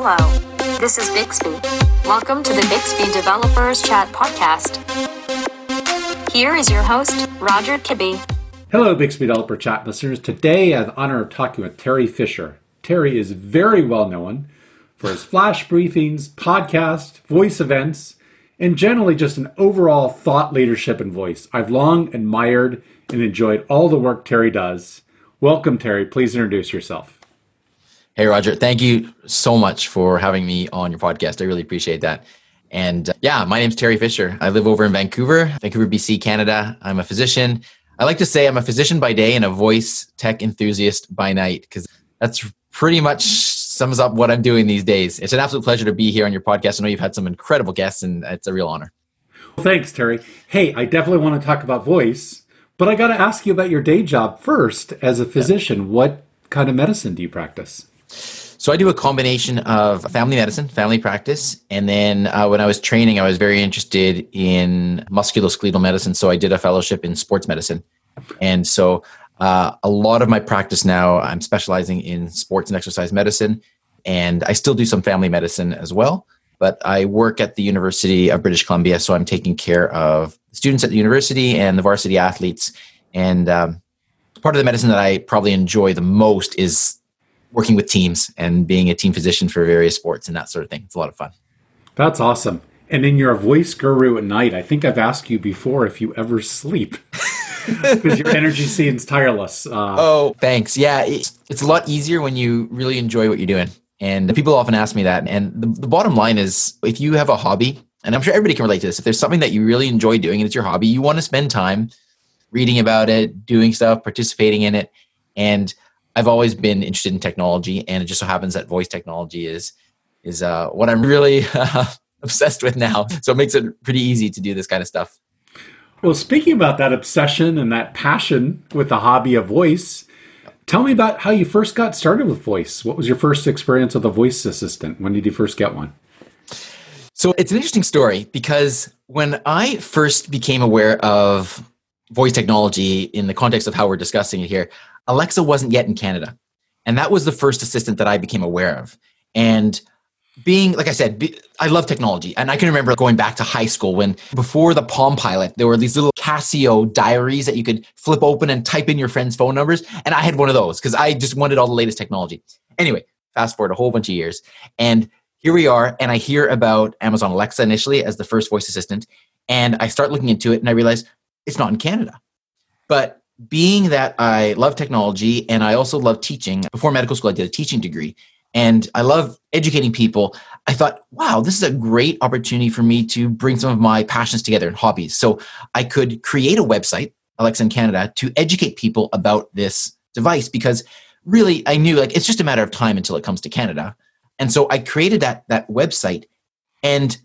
Hello. This is Bixby. Welcome to the Bixby Developers Chat Podcast. Here is your host, Roger Kibbe. Hello, Bixby Developer Chat listeners. Today, I have the honor of talking with Teri Fisher. Teri is very well known for his flash briefings, podcast, voice events, and generally just an overall thought leadership and voice. I've long admired and enjoyed all the work Teri does. Welcome, Teri. Please introduce yourself. Hey, Roger. Thank you so much for having me on your podcast. I really appreciate that. And uh, yeah, my name's Teri Fisher. I live over in Vancouver, Vancouver, BC, Canada. I'm a physician. I like to say I'm a physician by day and a voice tech enthusiast by night because that's pretty much sums up what I'm doing these days. It's an absolute pleasure to be here on your podcast. I know you've had some incredible guests, and it's a real honor. Well, thanks, Teri. Hey, I definitely want to talk about voice, but I got to ask you about your day job first as a physician. Yeah. What kind of medicine do you practice? So I do a combination of family medicine, family practice, and then uh, when I was training, I was very interested in musculoskeletal medicine. So I did a fellowship in sports medicine, and so uh, a lot of my practice now, I'm specializing in sports and exercise medicine, and I still do some family medicine as well. But I work at the University of British Columbia, so I'm taking care of students at the university and the varsity athletes. And um, part of the medicine that I probably enjoy the most is working with teams and being a team physician for various sports and that sort of thing. It's a lot of fun. That's awesome. And then you're a voice guru at night. I think I've asked you before if you ever sleep because your energy seems tireless. Uh, oh, thanks. Yeah, it's, it's a lot easier when you really enjoy what you're doing. And people often ask me that. And the, the bottom line is if you have a hobby, and I'm sure everybody can relate to this, if there's something that you really enjoy doing and it's your hobby, you want to spend time reading about it, doing stuff, participating in it. And I've always been interested in technology, and it just so happens that voice technology is is uh, what I'm really uh, obsessed with now. So it makes it pretty easy to do this kind of stuff. Well, speaking about that obsession and that passion with the hobby of voice, tell me about how you first got started with voice. What was your first experience with a voice assistant? When did you first get one? So it's an interesting story because when I first became aware of voice technology in the context of how we're discussing it here, Alexa wasn't yet in Canada. And that was the first assistant that I became aware of. And being, like I said, be, I love technology. And I can remember going back to high school when before the Palm Pilot, there were these little Casio diaries that you could flip open and type in your friends' phone numbers. And I had one of those because I just wanted all the latest technology. Anyway, fast forward a whole bunch of years. And here we are. And I hear about Amazon Alexa initially as the first voice assistant. And I start looking into it and I realize it's not in Canada. But being that I love technology and I also love teaching, before medical school, I did a teaching degree and I love educating people. I thought, wow, this is a great opportunity for me to bring some of my passions together and hobbies. So I could create a website, Alexa in Canada, to educate people about this device because really I knew like it's just a matter of time until it comes to Canada. And so I created that that website and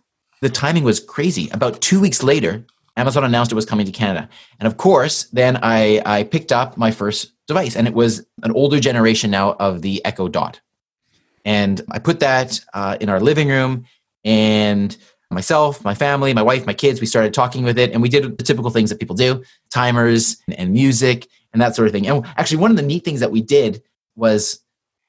the timing was crazy. About 2 weeks later, Amazon announced it was coming to Canada. And of course, then I, I picked up my first device, and it was an older generation now of the Echo Dot. And I put that uh, in our living room, and myself, my family, my wife, my kids, we started talking with it, and we did the typical things that people do timers and, and music and that sort of thing. And actually, one of the neat things that we did was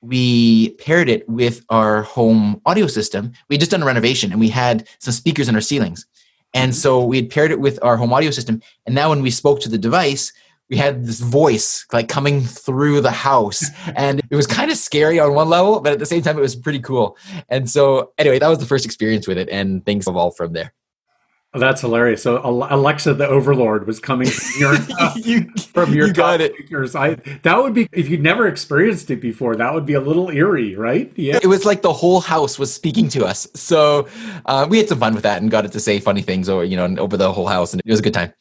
we paired it with our home audio system. We had just done a renovation and we had some speakers in our ceilings. And mm-hmm. so we had paired it with our home audio system. And now when we spoke to the device, we had this voice like coming through the house. And it was kind of scary on one level, but at the same time, it was pretty cool. And so, anyway, that was the first experience with it. And things evolved from there. That's hilarious. So Alexa, the Overlord, was coming from your you, from your you got it. speakers. I that would be if you'd never experienced it before. That would be a little eerie, right? Yeah. It was like the whole house was speaking to us. So uh, we had some fun with that and got it to say funny things over you know over the whole house, and it was a good time.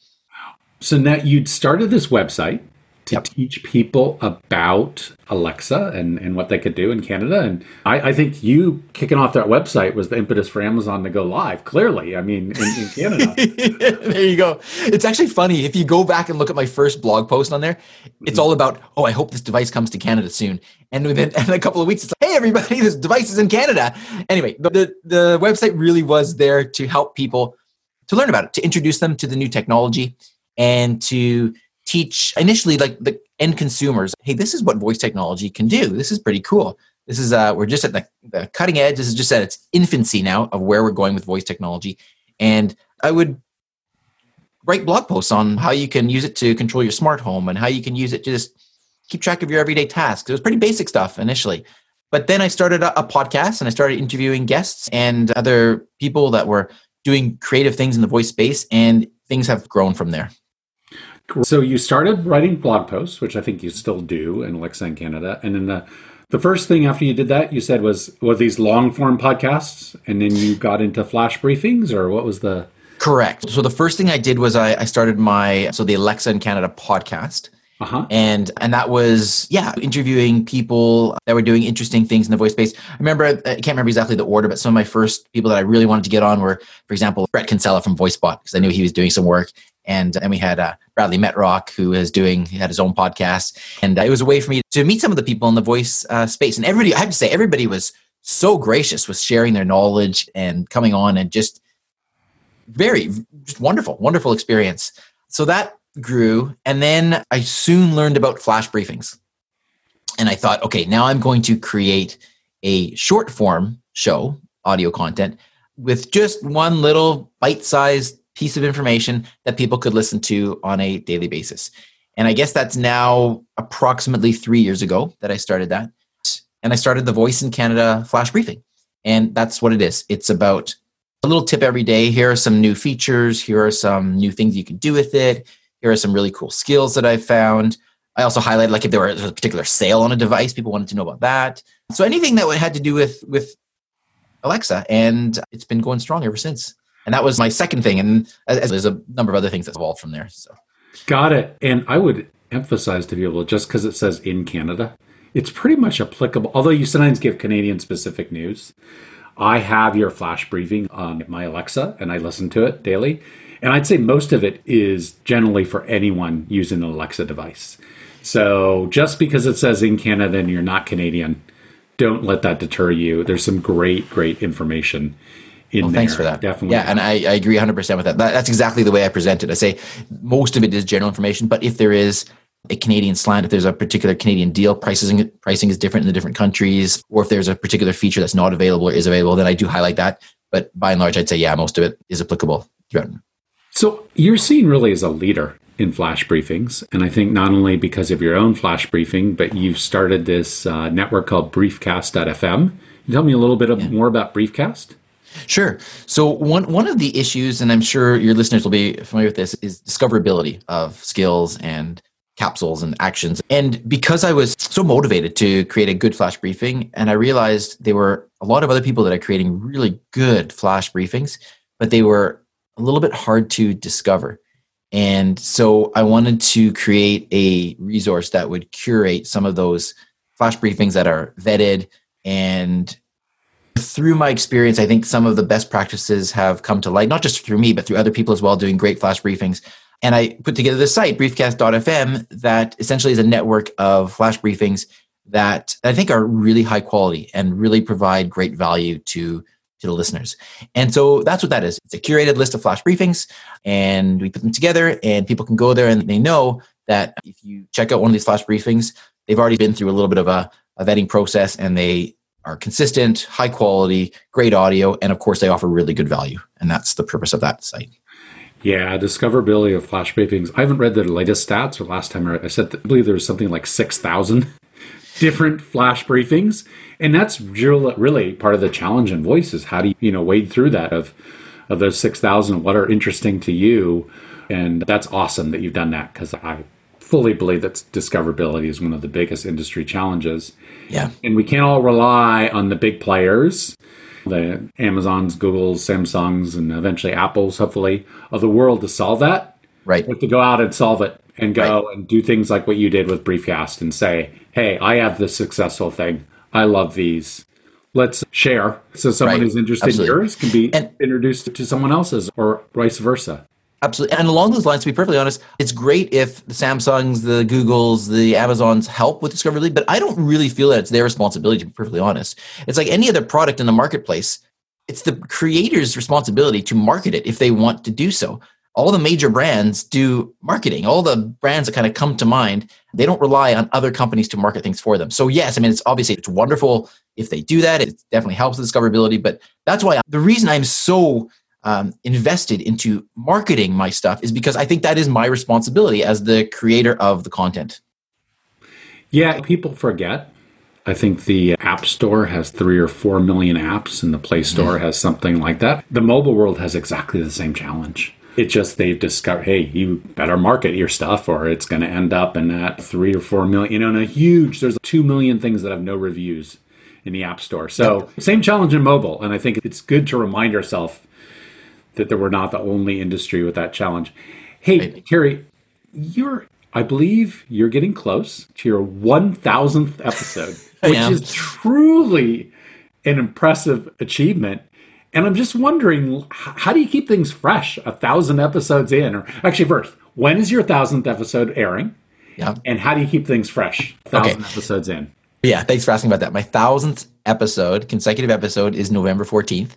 So now you'd started this website to yep. teach people about Alexa and, and what they could do in Canada. And I, I, think you kicking off that website was the impetus for Amazon to go live, clearly. I mean, in, in Canada. there you go. It's actually funny. If you go back and look at my first blog post on there, it's mm-hmm. all about, oh, I hope this device comes to Canada soon. And within and a couple of weeks, it's like, hey, everybody, this device is in Canada. Anyway, the, the website really was there to help people to learn about it, to introduce them to the new technology and to teach initially like the end consumers hey this is what voice technology can do this is pretty cool This is uh, we're just at the, the cutting edge. This is just at its infancy now of where we're going with voice technology. And I would write blog posts on how you can use it to control your smart home and how you can use it to just keep track of your everyday tasks. It was pretty basic stuff initially. But then I started a, a podcast and I started interviewing guests and other people that were doing creative things in the voice space, and things have grown from there. So you started writing blog posts, which I think you still do in Alexa in Canada, and then the the first thing after you did that, you said was were these long form podcasts, and then you got into flash briefings, or what was the Correct. So the first thing I did was I, I started my so the Alexa in Canada podcast. Uh-huh. And and that was yeah, interviewing people that were doing interesting things in the voice space. I remember I can't remember exactly the order, but some of my first people that I really wanted to get on were, for example, Bret Kinsella from VoiceBot because I knew he was doing some work, and and we had uh, Bradley Metrock who is doing had his own podcast, and it was a way for me to meet some of the people in the voice uh, space. And everybody, I have to say, everybody was so gracious with sharing their knowledge and coming on and just very just wonderful, wonderful experience. So that grew, and then I soon learned about flash briefings, and I thought, okay, now I'm going to create a short form show, audio content, with just one little bite-sized piece of information that people could listen to on a daily basis. And I guess that's now approximately three years ago that I started that. And I started the Voice in Canada Flash Briefing. And that's what it is. It's about a little tip every day. Here are some new features. Here are some new things you can do with it. Here are some really cool skills that I've found. I also highlighted like if there was a particular sale on a device, people wanted to know about that. So anything that had to do with with Alexa, and it's been going strong ever since. And that was my second thing, and there's a number of other things that evolved from there. So, got it. And I would emphasize to people just because it says in Canada, it's pretty much applicable. Although you sometimes give Canadian specific news, I have your flash briefing on my Alexa and I listen to it daily. And I'd say most of it is generally for anyone using an Alexa device. So just because it says in Canada and you're not Canadian, don't let that deter you. There's some great, great information well, there. Thanks for that. Definitely. Yeah, and I, I agree 100% with that. that. That's exactly the way I present it. I say most of it is general information, but if there is a Canadian slant, if there's a particular Canadian deal, pricing pricing is different in the different countries, or if there's a particular feature that's not available or is available, then I do highlight that. But by and large, I'd say yeah, most of it is applicable. So you're seen really as a leader in flash briefings, and I think not only because of your own flash briefing, but you've started this uh, network called Briefcast.fm. Can you tell me a little bit yeah. more about Briefcast? Sure. So one one of the issues, and I'm sure your listeners will be familiar with this, is discoverability of skills and capsules and actions. And because I was so motivated to create a good flash briefing, and I realized there were a lot of other people that are creating really good flash briefings, but they were a little bit hard to discover. And so I wanted to create a resource that would curate some of those flash briefings that are vetted and through my experience, I think some of the best practices have come to light, not just through me, but through other people as well, doing great flash briefings. And I put together this site, briefcast.fm, that essentially is a network of flash briefings that I think are really high quality and really provide great value to, to the listeners. And so that's what that is. It's a curated list of flash briefings, and we put them together, and people can go there and they know that if you check out one of these flash briefings, they've already been through a little bit of a, a vetting process and they are consistent, high quality, great audio, and of course, they offer really good value. And that's the purpose of that site. Yeah, discoverability of flash briefings. I haven't read the latest stats or last time I said, I believe there was something like 6,000 different flash briefings. And that's really part of the challenge in voice is how do you, you know, wade through that of, of those 6,000, what are interesting to you? And that's awesome that you've done that because I fully believe that discoverability is one of the biggest industry challenges. Yeah. And we can't all rely on the big players the Amazons, Googles, Samsungs, and eventually Apples, hopefully, of the world to solve that. Right. We have to go out and solve it and go right. and do things like what you did with Briefcast and say, hey, I have this successful thing. I love these. Let's share. So someone right. who's interested Absolutely. in yours can be and, introduced to someone else's or vice versa. Absolutely. And along those lines, to be perfectly honest, it's great if the Samsungs, the Googles, the Amazons help with discoverability, but I don't really feel that it's their responsibility, to be perfectly honest. It's like any other product in the marketplace, it's the creator's responsibility to market it if they want to do so. all the major brands do marketing. All the brands that kind of come to mind, they don't rely on other companies to market things for them. So yes, I mean it's obviously it's wonderful if they do that. It definitely helps with discoverability. But that's why the reason I'm so um, invested into marketing my stuff is because I think that is my responsibility as the creator of the content. Yeah, people forget. I think the App Store has three or four million apps, and the Play Store has something like that. The mobile world has exactly the same challenge. It's just they've discovered, hey, you better market your stuff or it's going to end up in that three or four million, you know, in a huge, there's two million things that have no reviews in the App Store. So, same challenge in mobile. And I think it's good to remind ourselves that we're not the only industry with that challenge. Hey, right. Teri, you're, I believe you're getting close to your 1000th episode, which is truly an impressive achievement. And I'm just wondering, how do you keep things fresh a thousand episodes in? Or actually, first, when is your thousandth episode airing? Yeah. And how do you keep things fresh a thousand okay. episodes in? Yeah, thanks for asking about that. My thousandth episode, consecutive episode, is November 14th.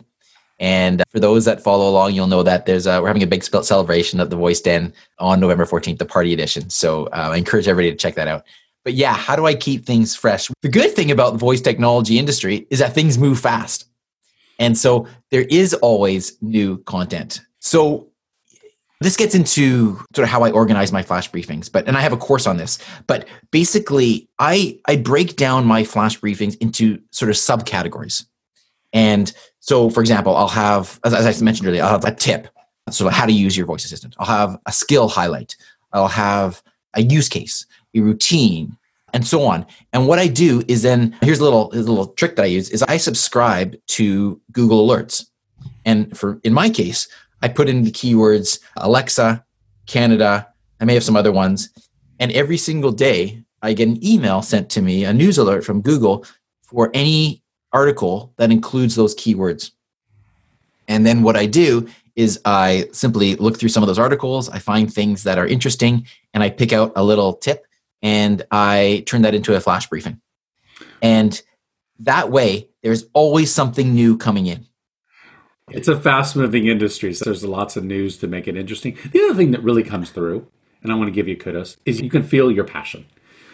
And for those that follow along, you'll know that there's a, we're having a big celebration at the Voice Den on November 14th, the party edition. So uh, I encourage everybody to check that out. But yeah, how do I keep things fresh? The good thing about the voice technology industry is that things move fast. And so there is always new content. So this gets into sort of how I organize my flash briefings, but and I have a course on this. But basically, I I break down my flash briefings into sort of subcategories. And so, for example, I'll have, as, as I mentioned earlier, I'll have a tip, so how to use your voice assistant. I'll have a skill highlight. I'll have a use case, a routine, and so on. And what I do is then here's a little here's a little trick that I use is I subscribe to Google Alerts. And for in my case, I put in the keywords Alexa, Canada, I may have some other ones, and every single day I get an email sent to me, a news alert from Google for any article that includes those keywords. And then what I do is I simply look through some of those articles, I find things that are interesting, and I pick out a little tip and I turn that into a flash briefing. And that way, there's always something new coming in. It's a fast moving industry, so there's lots of news to make it interesting. The other thing that really comes through, and I want to give you kudos, is you can feel your passion.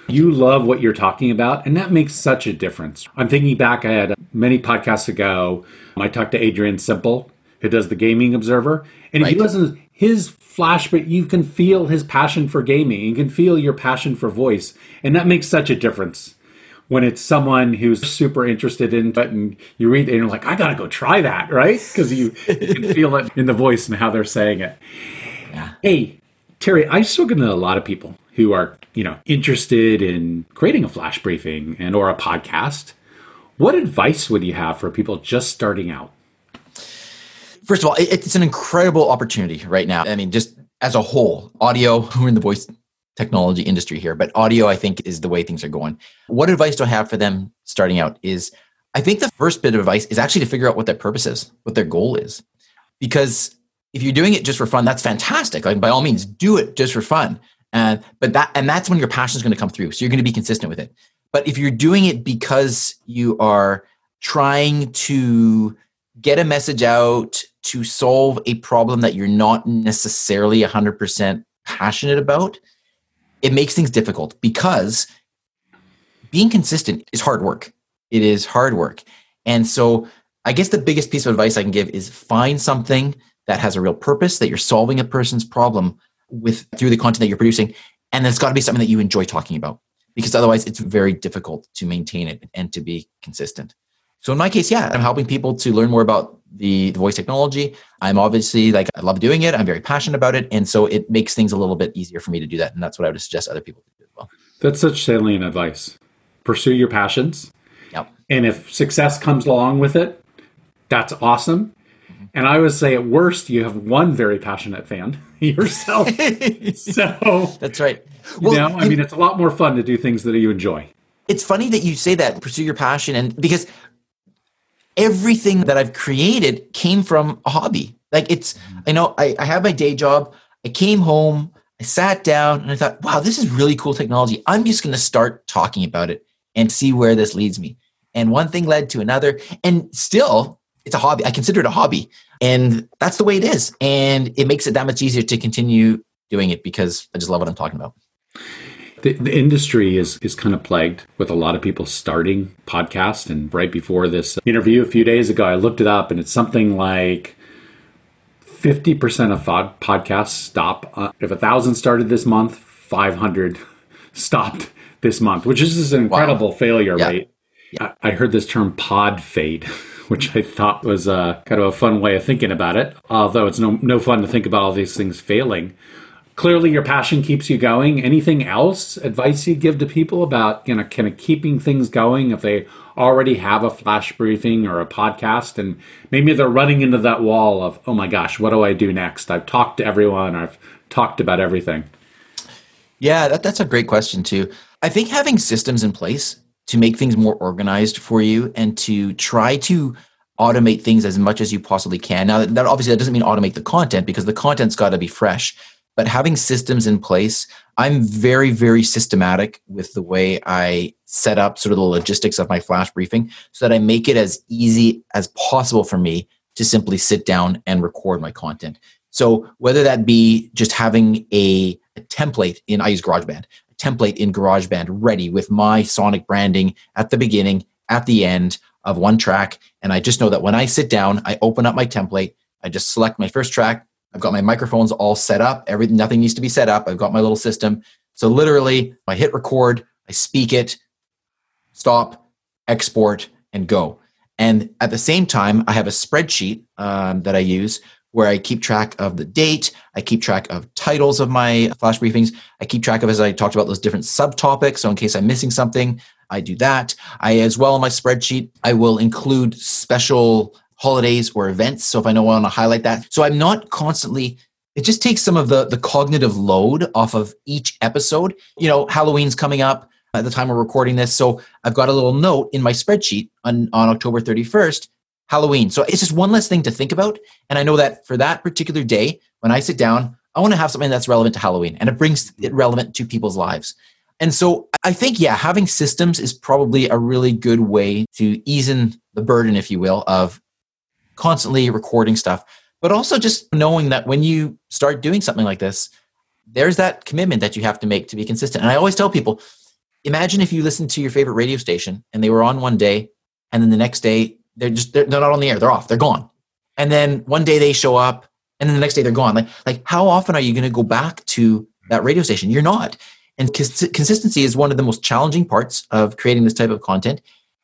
You love what you're talking about, and that makes such a difference. I'm thinking back, I had many podcasts ago, I talked to Adrian Simple, who does the Gaming Observer, and if right. you listen, his flash, but you can feel his passion for gaming. You can feel your passion for voice. And that makes such a difference when it's someone who's super interested in it and you read it and you're like, I got to go try that, right? Because you, you, can feel it in the voice and how they're saying it. Yeah. Hey, Teri, I've spoken to a lot of people who are, you know, interested in creating a flash briefing and or a podcast. What advice would you have for people just starting out? first of all, it's an incredible opportunity right now. I mean, just as a whole, audio, we're in the voice technology industry here, but audio, I think, is the way things are going. What advice do I have for them starting out is I think the first bit of advice is actually to figure out what their purpose is, what their goal is. Because if you're doing it just for fun, that's fantastic. Like by all means, do it just for fun. And but that and that's when your passion is going to come through. So you're going to be consistent with it. But if you're doing it because you are trying to get a message out to solve a problem that you're not necessarily 100% passionate about, it makes things difficult because being consistent is hard work. It is hard work. And so, I guess the biggest piece of advice I can give is find something that has a real purpose, that you're solving a person's problem with through the content that you're producing. And it's got to be something that you enjoy talking about because otherwise it's very difficult to maintain it and to be consistent. So in my case, yeah, I'm helping people to learn more about the, the voice technology. I'm obviously like I love doing it. I'm very passionate about it, and so it makes things a little bit easier for me to do that. And that's what I would suggest other people to do as well. That's such salient advice. Pursue your passions. Yep. And if success comes along with it, that's awesome. Mm-hmm. And I would say at worst, you have one very passionate fan yourself. so that's right. Well, you know, I mean, it's a lot more fun to do things that you enjoy. It's funny that you say that, pursue your passion. And because everything that I've created came from a hobby. Like it's, mm-hmm. I know I, I have my day job. I came home, I sat down and I thought, wow, this is really cool technology. I'm just going to start talking about it and see where this leads me. And one thing led to another. And still, it's a hobby. I consider it a hobby. And that's the way it is. And it makes it that much easier to continue doing it because I just love what I'm talking about. The, the industry is is kind of plagued with a lot of people starting podcasts. And right before this interview a few days ago, I looked it up, and it's something like fifty percent of podcasts stop. Uh, if a thousand started this month, five hundred stopped this month, which is an incredible wow. failure yeah. rate. Yeah. I, I heard this term pod fade. which I thought was uh, kind of a fun way of thinking about it. Although it's no no fun to think about all these things failing clearly your passion keeps you going. Anything else advice you'd give to people about you know kind of keeping things going if they already have a flash briefing or a podcast and maybe they're running into that wall of oh my gosh what do I do next? I've talked to everyone. I've talked about everything. Yeah, that, that's a great question too. I think having systems in place to make things more organized for you and to try to automate things as much as you possibly can. Now, that obviously that doesn't mean automate the content because the content's got to be fresh but having systems in place i'm very very systematic with the way i set up sort of the logistics of my flash briefing so that i make it as easy as possible for me to simply sit down and record my content so whether that be just having a, a template in i use garageband template in garageband ready with my sonic branding at the beginning at the end of one track and i just know that when i sit down i open up my template i just select my first track I've got my microphones all set up. Everything, nothing needs to be set up. I've got my little system. So literally, I hit record, I speak it, stop, export, and go. And at the same time, I have a spreadsheet um, that I use where I keep track of the date. I keep track of titles of my flash briefings. I keep track of, as I talked about, those different subtopics. So in case I'm missing something, I do that. I, as well, in my spreadsheet, I will include special holidays or events. So if I know I want to highlight that. So I'm not constantly it just takes some of the the cognitive load off of each episode. You know, Halloween's coming up at the time we're recording this. So I've got a little note in my spreadsheet on, on October 31st, Halloween. So it's just one less thing to think about. And I know that for that particular day, when I sit down, I want to have something that's relevant to Halloween and it brings it relevant to people's lives. And so I think, yeah, having systems is probably a really good way to ease in the burden, if you will, of constantly recording stuff, but also just knowing that when you start doing something like this, there's that commitment that you have to make to be consistent. And I always tell people, imagine if you listen to your favorite radio station and they were on one day and then the next day they're just they're, they're not on the air, they're off, they're gone. And then one day they show up and then the next day they're gone. Like like how often are you going to go back to that radio station? You're not. And cons- consistency is one of the most challenging parts of creating this type of content.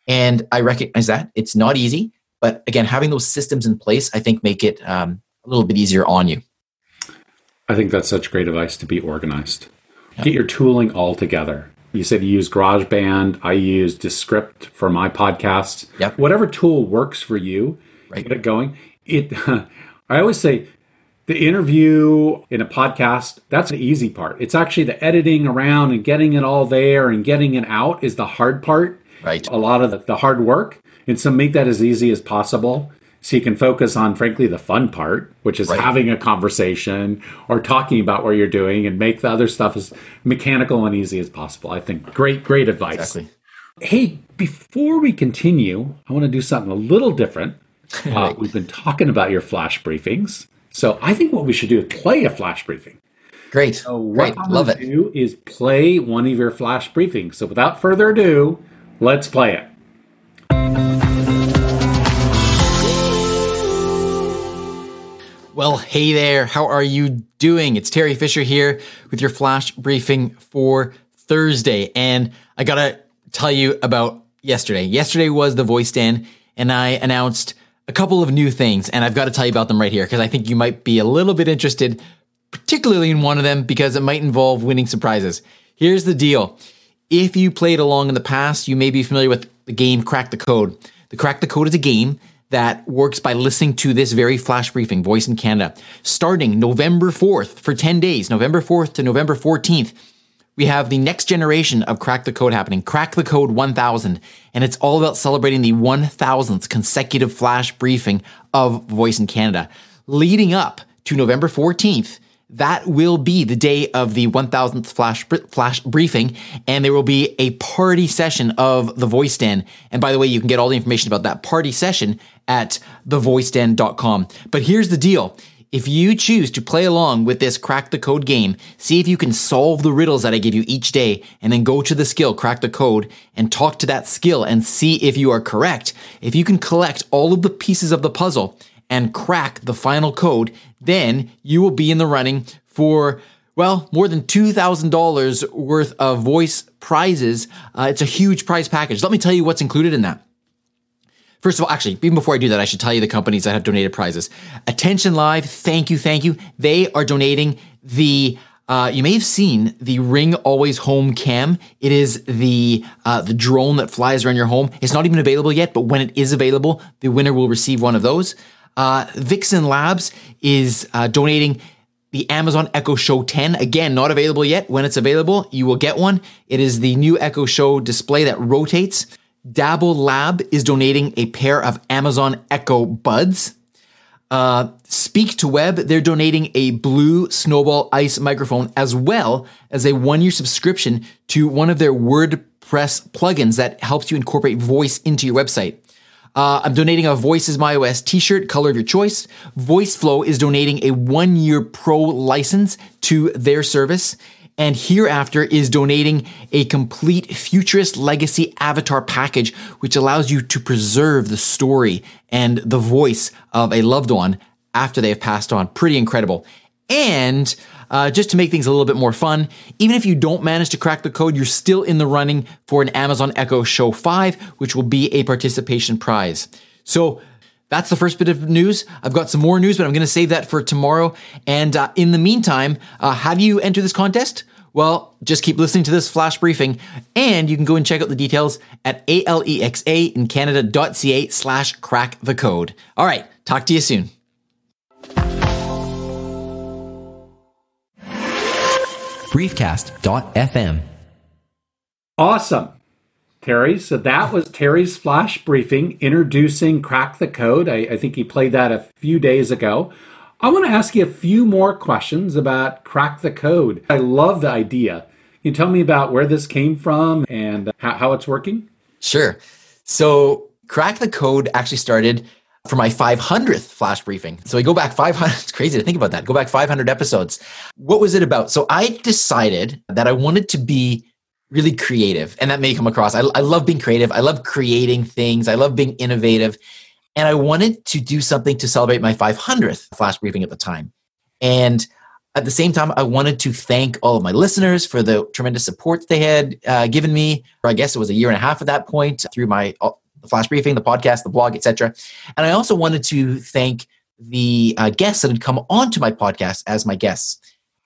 And I recognize that it's not easy. But again, having those systems in place, I think, make it um, a little bit easier on you. I think that's such great advice to be organized. Get your tooling all together. You said you use GarageBand. I use Descript for my podcast. Yep. Whatever tool works for you, right. get it going. It. I always say the interview in a podcast that's the easy part it's actually the editing around and getting it all there and getting it out is the hard part right a lot of the, the hard work and so make that as easy as possible so you can focus on frankly the fun part which is right. having a conversation or talking about what you're doing and make the other stuff as mechanical and easy as possible. I think great great advice. Exactly. hey before we continue i want to do something a little different. Uh, we've been talking about your flash briefings. So i think what we should do is play a flash briefing. Great. So what great. Love it. do is play one of your flash briefings. So without further ado let's play it Well, hey there. How are you doing? It's Teri Fisher here with your flash briefing for Thursday. And I got to tell you about yesterday. Yesterday was the Voice Den, and I announced a couple of new things. And I've got to tell you about them right here because I think you might be a little bit interested, particularly in one of them because it might involve winning surprises. Here's the deal. If you played along in the past, you may be familiar with the game Crack the Code. The Crack the Code is a game that works by listening to this very flash briefing, Voice in Canada, starting November 4th for 10 days, November 4th to November 14th. We have the next generation of Crack the Code happening, Crack the Code 1000, and it's all about celebrating the 1000th consecutive flash briefing of Voice in Canada. Leading up to November 14th, that will be the day of the 1000th flash flash briefing and there will be a party session of the voice den. And by the way you can get all the information about that party session at thevoiceden.com but here's the deal. If you choose to play along with this crack the code game, see if you can solve the riddles that I give you each day and then go to the skill, crack the code and talk to that skill and see if you are correct. If you can collect all of the pieces of the puzzle and crack the final code, then you will be in the running for well, more than $2,000 worth of voice prizes. Uh, it's a huge prize package. Let me tell you what's included in that. First of all, actually, even before I do that, I should tell you the companies that have donated prizes. Attention Live, thank you, thank you. They are donating the uh, you may have seen the Ring Always Home Cam. It is the uh, the drone that flies around your home. It's not even available yet, but when it is available, the winner will receive one of those. Uh, Vixen Labs is uh, donating the Amazon Echo Show 10. Again, not available yet. When it's available, you will get one. It is the new Echo Show display that rotates. Dabble Lab is donating a pair of Amazon Echo Buds. Uh, Speak2Web, they're donating a blue Snowball Ice microphone as well as a one year subscription to one of their WordPress plugins that helps you incorporate voice into your website. Uh, I'm donating a Voice is My OS t-shirt, color of your choice. VoiceFlow is donating a one-year pro license to their service. And Hereafter is donating a complete futurist legacy avatar package, which allows you to preserve the story and the voice of a loved one after they have passed on. Pretty incredible. And uh, just to make things a little bit more fun, even if you don't manage to crack the code, you're still in the running for an Amazon Echo Show 5, which will be a participation prize. So that's the first bit of news. I've got some more news, but I'm going to save that for tomorrow. And uh, in the meantime, uh, you enter this contest? Well, just keep listening to this flash briefing, and you can go and check out the details at alexa in canada.ca slash crack the code. All right, talk to you soon. briefcast.fm. Awesome. Teri. So that was Teri's flash briefing introducing Crack the Code. I, I, think he played that a few days ago. I want to ask you a few more questions about Crack the Code. I love the idea. Can you tell me about where this came from and how, how it's working? Sure. So, Crack the Code actually started for my 500th flash briefing. So I go back 500. It's crazy to think about that. Go back 500 episodes. What was it about? So I decided that I wanted to be really creative, and that may come across. I, I love being creative. I love creating things. I love being innovative, and I wanted to do something to celebrate my 500th flash briefing at the time. And at the same time, I wanted to thank all of my listeners for the tremendous support they had uh, given me. I guess it was a year and a half at that point through my the flash briefing, the podcast, the blog, etc. And I also wanted to thank the uh, guests that had come onto my podcast as my guests.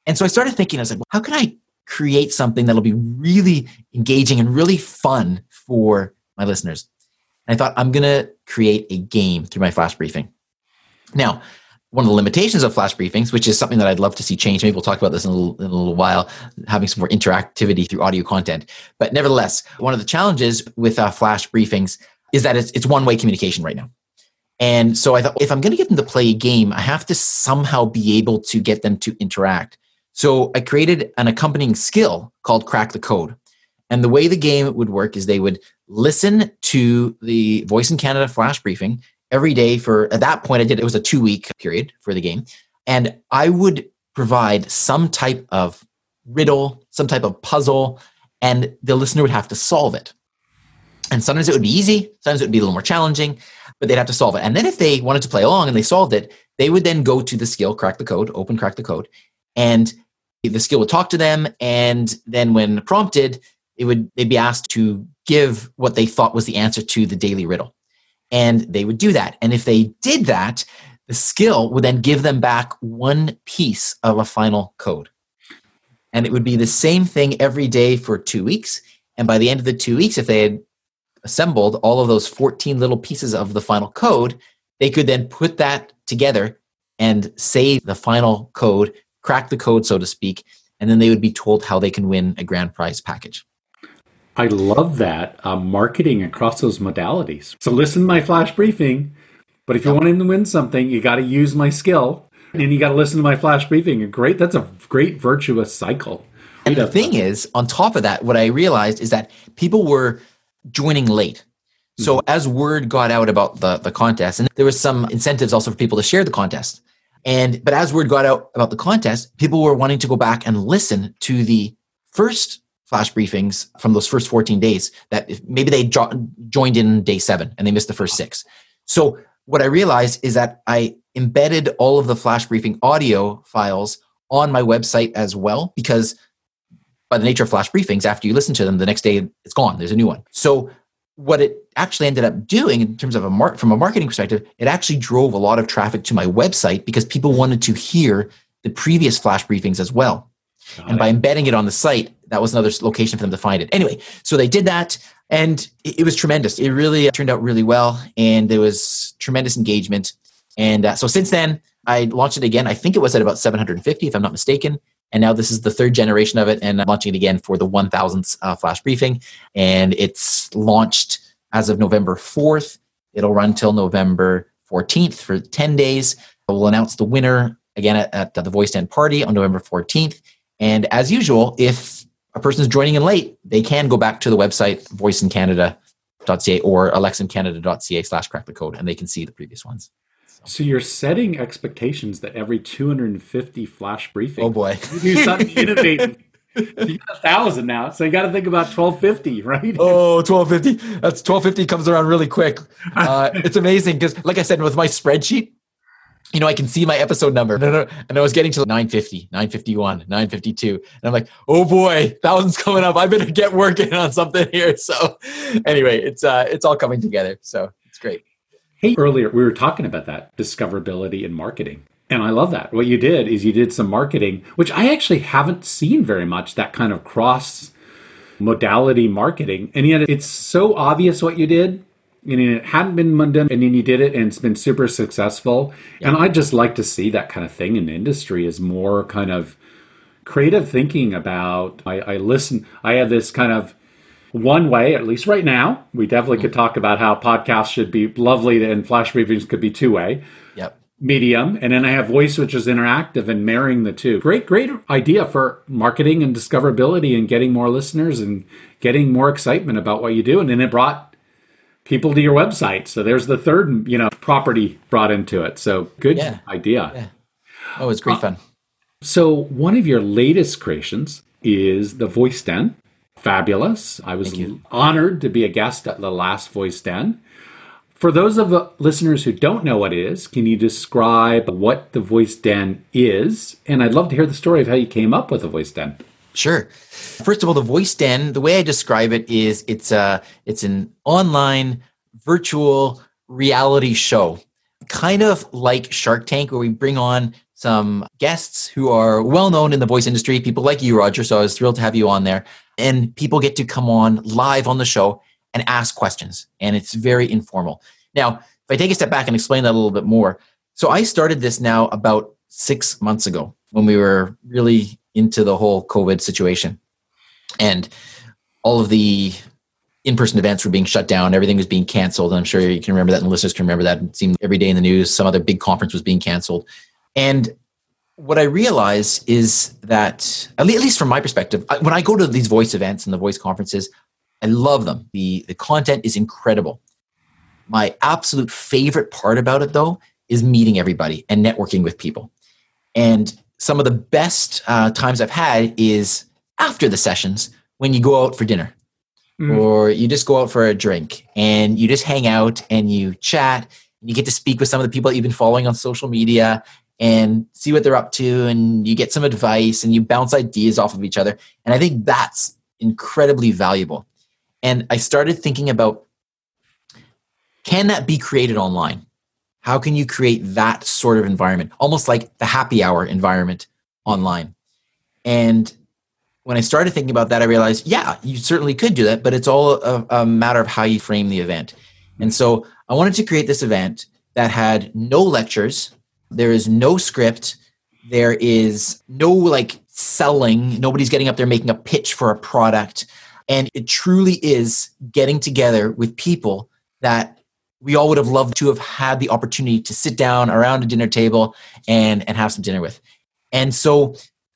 And so I started thinking, I was like, well, how can I create something that'll be really engaging and really fun for my listeners? And I thought, I'm going to create a game through my flash briefing. Now, one of the limitations of flash briefings, which is something that I'd love to see change. Maybe we'll talk about this in a little, in a little while, having some more interactivity through audio content. But nevertheless, one of the challenges with uh, flash briefings is that it's, it's one way communication right now. And so I thought, if I'm going to get them to play a game, I have to somehow be able to get them to interact. So I created an accompanying skill called Crack the Code. And the way the game would work is they would listen to the Voice in Canada flash briefing every day for, at that point, I did, it was a two week period for the game. And I would provide some type of riddle, some type of puzzle, and the listener would have to solve it. And sometimes it would be easy, sometimes it would be a little more challenging, but they'd have to solve it. And then if they wanted to play along and they solved it, they would then go to the skill, crack the code, open crack the code, and the skill would talk to them. And then when prompted, it would they'd be asked to give what they thought was the answer to the daily riddle. And they would do that. And if they did that, the skill would then give them back one piece of a final code. And it would be the same thing every day for two weeks. And by the end of the two weeks, if they had assembled all of those 14 little pieces of the final code, they could then put that together and say the final code, crack the code, so to speak, and then they would be told how they can win a grand prize package. I love that uh, marketing across those modalities. So listen to my flash briefing, but if you want to win something, you got to use my skill, And you got to listen to my flash briefing. Great. That's a great virtuous cycle. And the thing is, on top of that, what I realized is that people were joining late. So mm-hmm. as word got out about the, the contest, and there was some incentives also for people to share the contest. And but as word got out about the contest, people were wanting to go back and listen to the first flash briefings from those first 14 days that maybe they jo- joined in day seven and they missed the first six. So what I realized is that I embedded all of the flash briefing audio files on my website as well because by the nature of flash briefings after you listen to them the next day it's gone there's a new one. So what it actually ended up doing in terms of a mar- from a marketing perspective it actually drove a lot of traffic to my website because people wanted to hear the previous flash briefings as well. Got and it. by embedding it on the site that was another location for them to find it. Anyway so they did that and it, it was tremendous. It really turned out really well and there was tremendous engagement. And uh, so since then i launched it again. I think it was at about 750 if i'm not mistaken and now this is the third generation of it, and I'm launching it again for the 1000th uh, flash briefing. And it's launched as of November 4th. It'll run till November 14th for 10 days. We'll announce the winner again at, at the Voice Den party on November 14th. And as usual, if a person is joining in late, they can go back to the website voiceincanada.ca or alexacanada.ca slash crack the code and they can see the previous ones. So you're setting expectations that every 250 flash briefing, oh boy, you do something innovative. You got a thousand now, so you got to think about 1250, right? Oh, 1250. That's 1250 comes around really quick. Uh, it's amazing because, like I said, with my spreadsheet, you know, I can see my episode number. And I was getting to 950, 951, 952. And I'm like, oh boy, thousands coming up. I better get working on something here. So anyway, it's uh it's all coming together. So it's great. Hey, earlier we were talking about that discoverability in marketing. And I love that. What you did is you did some marketing, which I actually haven't seen very much, that kind of cross modality marketing. And yet it's so obvious what you did. And it hadn't been done, and then you did it, and it's been super successful. Yeah. And I just like to see that kind of thing in the industry is more kind of creative thinking about. I, I listen, I have this kind of one way, at least right now. We definitely could talk about how podcasts should be lovely and flash briefings could be two way. Yep. Medium, and then I have voice, which is interactive, and marrying the two. Great, great idea for marketing and discoverability and getting more listeners and getting more excitement about what you do. And then it brought people to your website. So there's the third, you know, property brought into it. So good yeah. idea. Yeah. Oh, it's great uh, fun. So one of your latest creations is the Voice Den fabulous. I was honored to be a guest at the last Voice Den. For those of the listeners who don't know what it is, can you describe what the Voice Den is? And I'd love to hear the story of how you came up with the Voice Den. Sure. First of all, the Voice Den, the way I describe it is it's a it's an online virtual reality show. Kind of like Shark Tank where we bring on some guests who are well known in the voice industry, people like you, Roger. So I was thrilled to have you on there and people get to come on live on the show and ask questions and it's very informal. Now if i take a step back and explain that a little bit more so i started this now about six months ago when we were really into the whole covid situation. And all of the in-person events were being shut down. Everything was being canceled. And i'm sure you can remember that and listeners can remember that. It seemed every day in the news some other big conference was being canceled. And what I realize is that, at least from my perspective, when I go to these voice events and the voice conferences, I love them. The, the content is incredible. My absolute favorite part about it, though, is meeting everybody and networking with people. And some of the best uh, times I've had is after the sessions when you go out for dinner mm. or you just go out for a drink and you just hang out and you chat and you get to speak with some of the people that you've been following on social media and see what they're up to and you get some advice and you bounce ideas off of each other. And i think that's incredibly valuable. And i started thinking about can that be created online? How can you create that sort of environment? Almost like the happy hour environment online. And when i started thinking about that i realized yeah you certainly could do that but it's all a, a matter of how you frame the event. And so i wanted to create this event that had no lectures there is no script. There is no like selling. Nobody's getting up there making a pitch for a product. And it truly is getting together with people that we all would have loved to have had the opportunity to sit down around a dinner table and, and have some dinner with. And so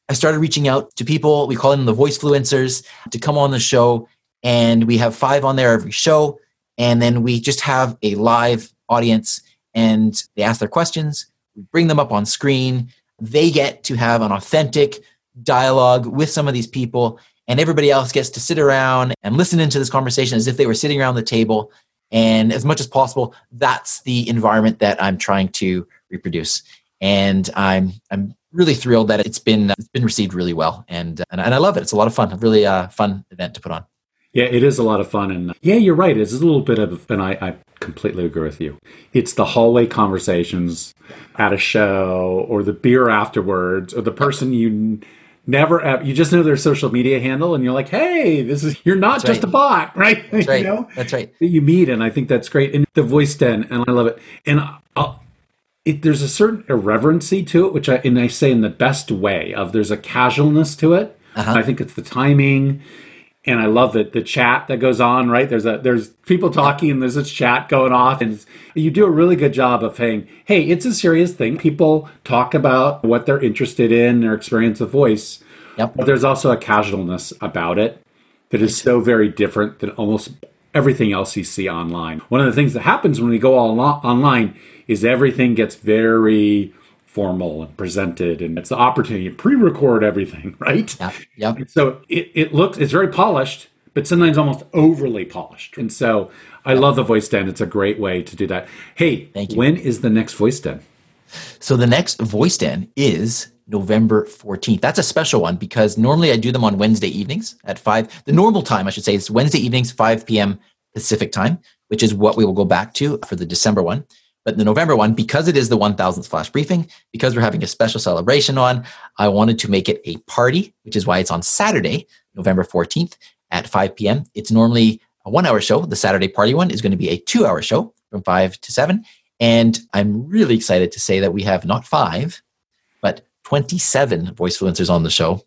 I started reaching out to people, we call them the voice fluencers, to come on the show. And we have five on there every show. And then we just have a live audience and they ask their questions. Bring them up on screen. They get to have an authentic dialogue with some of these people. And everybody else gets to sit around and listen into this conversation as if they were sitting around the table. And as much as possible, that's the environment that I'm trying to reproduce. And I'm I'm really thrilled that it's been it's been received really well, and and, and I love it. It's a lot of fun. A really uh, fun event to put on. Yeah, it is a lot of fun, and yeah, you're right. It's a little bit of, and I, I completely agree with you. It's the hallway conversations at a show, or the beer afterwards, or the person you never you just know their social media handle and you're like hey this is you're not that's just right. a bot right that's right you know? that's right you meet and i think that's great and the voice den and i love it and I'll, it, there's a certain irreverency to it, which I and I say in the best way of there's a casualness to it. Uh-huh. I think it's the timing, and I love it. The chat that goes on, right? There's a there's people talking, and there's this chat going off, and you do a really good job of saying, "Hey, it's a serious thing." People talk about what they're interested in, their experience of voice, yep. but there's also a casualness about it that is so very different than almost everything else you see online. One of the things that happens when we go all online is everything gets very formal and presented and it's the opportunity to pre-record everything right yeah, yeah. so it, it looks it's very polished but sometimes almost overly polished and so i love the voice den it's a great way to do that hey Thank you. when is the next voice den so the next voice den is November 14th. That's a special one because normally I do them on Wednesday evenings at 5. The normal time, I should say, is Wednesday evenings, 5 p.m. Pacific time, which is what we will go back to for the December one. But the November one, because it is the 1000th flash briefing, because we're having a special celebration on, I wanted to make it a party, which is why it's on Saturday, November 14th at 5 p.m. It's normally a one hour show. The Saturday party one is going to be a two hour show from 5 to 7. And I'm really excited to say that we have not five, but 27 voice fluencers on the show.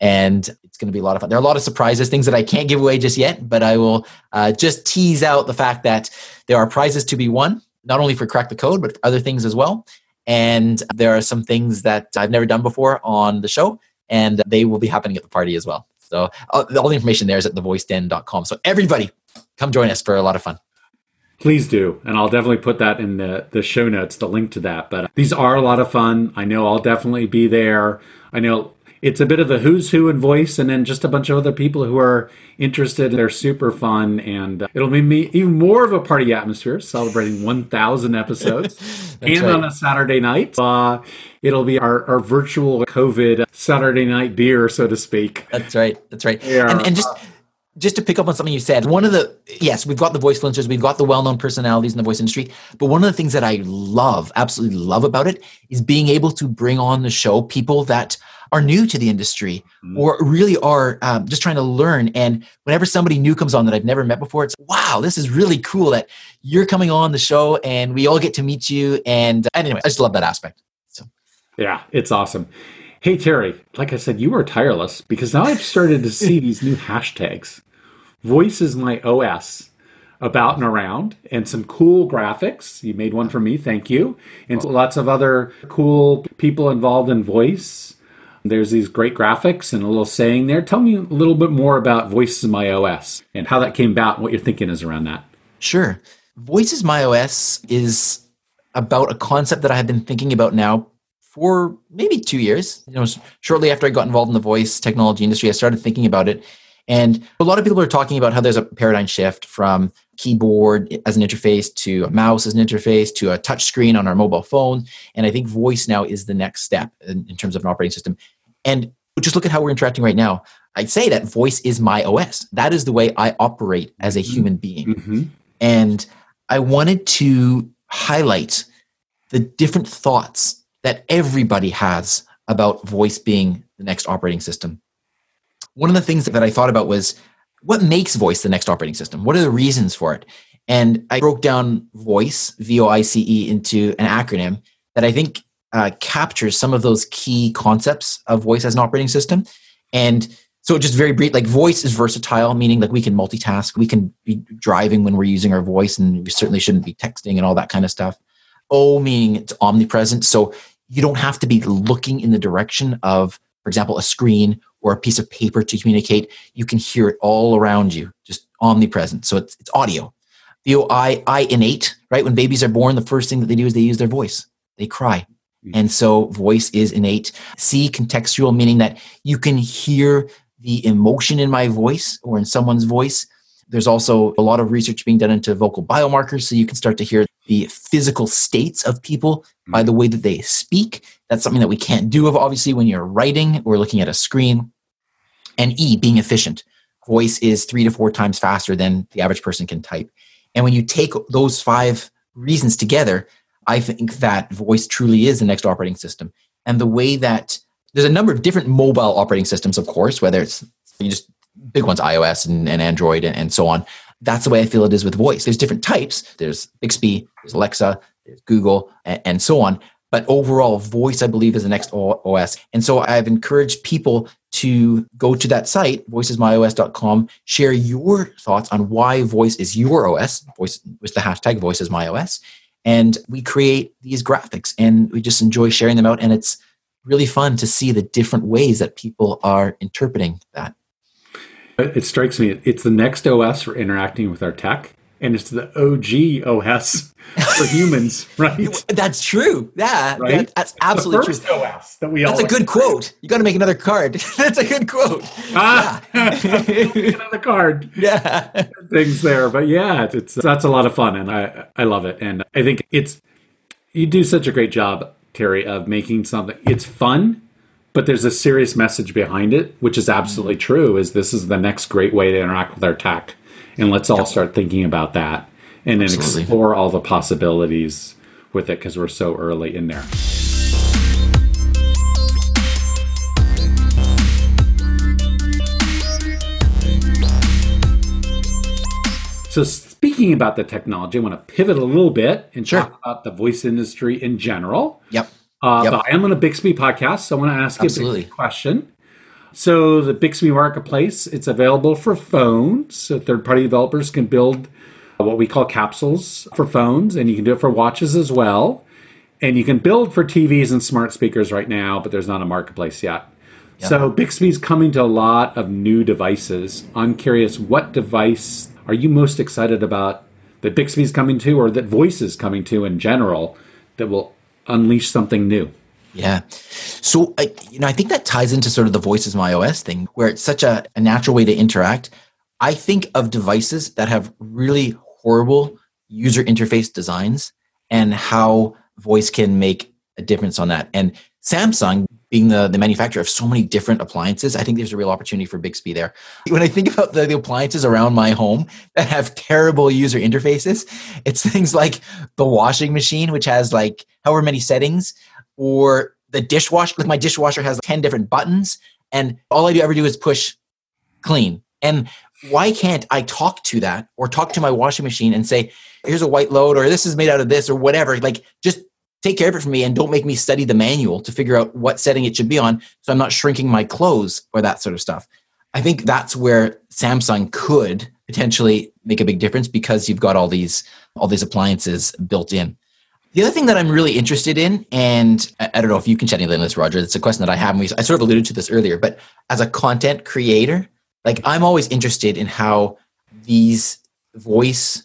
And it's going to be a lot of fun. There are a lot of surprises, things that I can't give away just yet, but I will uh, just tease out the fact that there are prizes to be won not only for Crack the Code, but other things as well. And there are some things that I've never done before on the show, and they will be happening at the party as well. So uh, all the information there is at thevoiceden.com. So everybody, come join us for a lot of fun. Please do. And I'll definitely put that in the, the show notes, the link to that. But these are a lot of fun. I know I'll definitely be there. I know it's a bit of a who's who in voice and then just a bunch of other people who are interested they're super fun and uh, it'll be me even more of a party atmosphere celebrating 1000 episodes and right. on a saturday night uh, it'll be our, our virtual covid saturday night beer so to speak that's right that's right yeah. and, and just just to pick up on something you said, one of the yes, we've got the voice influencers, we've got the well-known personalities in the voice industry, but one of the things that I love, absolutely love about it, is being able to bring on the show people that are new to the industry mm-hmm. or really are um, just trying to learn. And whenever somebody new comes on that I've never met before, it's wow, this is really cool that you're coming on the show and we all get to meet you. And, and anyway, I just love that aspect. So, yeah, it's awesome. Hey, Teri, like I said, you are tireless because now I've started to see these new hashtags. Voice is my OS about and around and some cool graphics. You made one for me, thank you. And lots of other cool people involved in voice. There's these great graphics and a little saying there. Tell me a little bit more about Voice is My OS and how that came about and what your thinking is around that. Sure. Voice is My OS is about a concept that I have been thinking about now for maybe two years. You know, shortly after I got involved in the voice technology industry, I started thinking about it. And a lot of people are talking about how there's a paradigm shift from keyboard as an interface to a mouse as an interface to a touch screen on our mobile phone. And I think voice now is the next step in, in terms of an operating system. And just look at how we're interacting right now. I'd say that voice is my OS. That is the way I operate as a human being. Mm-hmm. And I wanted to highlight the different thoughts that everybody has about voice being the next operating system. One of the things that I thought about was what makes voice the next operating system? What are the reasons for it? And I broke down voice, V O I C E, into an acronym that I think uh, captures some of those key concepts of voice as an operating system. And So just very brief, like voice is versatile, meaning like we can multitask. We can be driving when we're using our voice, and we certainly shouldn't be texting and all that kind of stuff. O meaning it's omnipresent. So you don't have to be looking in the direction of, for example, a screen or a piece of paper to communicate. You can hear it all around you, just omnipresent. So it's, it's audio. The I, I innate, right? When babies are born, the first thing that they do is they use their voice. They cry. Hmm. And so voice is innate. C, contextual, meaning that you can hear the emotion in my voice or in someone's voice. There's also a lot of research being done into vocal biomarkers, so you can start to hear the physical states of people hmm. by the way that they speak. That's something that we can't do, obviously, when you're writing or looking at a screen. And E, being efficient. Voice is three to four times faster than the average person can type. And when you take those five reasons together, I think that voice truly is the next operating system. And the way that there's a number of different mobile operating systems, of course, whether it's you just big ones, iOS and, and Android and, and so on. That's the way I feel it is with voice. There's different types. There's Bixby, there's Alexa, there's Google, and, and so on. But overall, voice, I believe, is the next OS. And so I've encouraged people to go to that site, voiceismyos.com, share your thoughts on why voice is your OS, voice with the hashtag voicesmyos. And we create these graphics and we just enjoy sharing them out. And it's really fun to see the different ways that people are interpreting that. It strikes me, it's the next OS for interacting with our tech, and it's the OG OS for humans, right? That's true. Yeah, Right? that- that's absolutely the first true. OS that we That's a good quote. You got to make another card. that's a good quote. Ah, another card. Yeah. things there. But yeah, it's, it's that's a lot of fun, and I I love it. And I think it's you do such a great job, Teri, of making something. It's fun, but there's a serious message behind it, which is absolutely true. Is this is the next great way to interact with our tech, and let's all start thinking about that and then Absolutely. explore all the possibilities with it because we're so early in there. So speaking about the technology, I want to pivot a little bit and Sure. talk about the voice industry in general. Yep. Uh, Yep. But I am on a Bixby podcast, so I want to ask you a Bixby question. So the Bixby Marketplace, it's available for phones. So third-party developers can build uh, what we call capsules for phones, and you can do it for watches as well. And you can build for TVs and smart speakers right now, but there's not a marketplace yet. So Bixby's coming to a lot of new devices. I'm curious, what device are you most excited about that Bixby's coming to, or that Voice is coming to in general, that will unleash something new? Yeah. So, I, you know, I think that ties into sort of the Voice is My OS thing, where it's such a, a natural way to interact. I think of devices that have really horrible user interface designs and how voice can make a difference on that. And Samsung, being the, the manufacturer of so many different appliances, I think there's a real opportunity for Bixby there. When I think about the, the appliances around my home that have terrible user interfaces, it's things like the washing machine, which has like however many settings, or the dishwasher. Like my dishwasher has 10 different buttons, and all I do ever do is push clean. And why can't I talk to that or talk to my washing machine and say, here's a white load, or this is made out of this, or whatever? Like, just take care of it for me and don't make me study the manual to figure out what setting it should be on so I'm not shrinking my clothes or that sort of stuff. I think that's where Samsung could potentially make a big difference because you've got all these all these appliances built in. The other thing that I'm really interested in, and I don't know if you can shed any light on this, Roger, it's a question that I have. and we- I sort of alluded to this earlier, but as a content creator, like I'm always interested in how these voice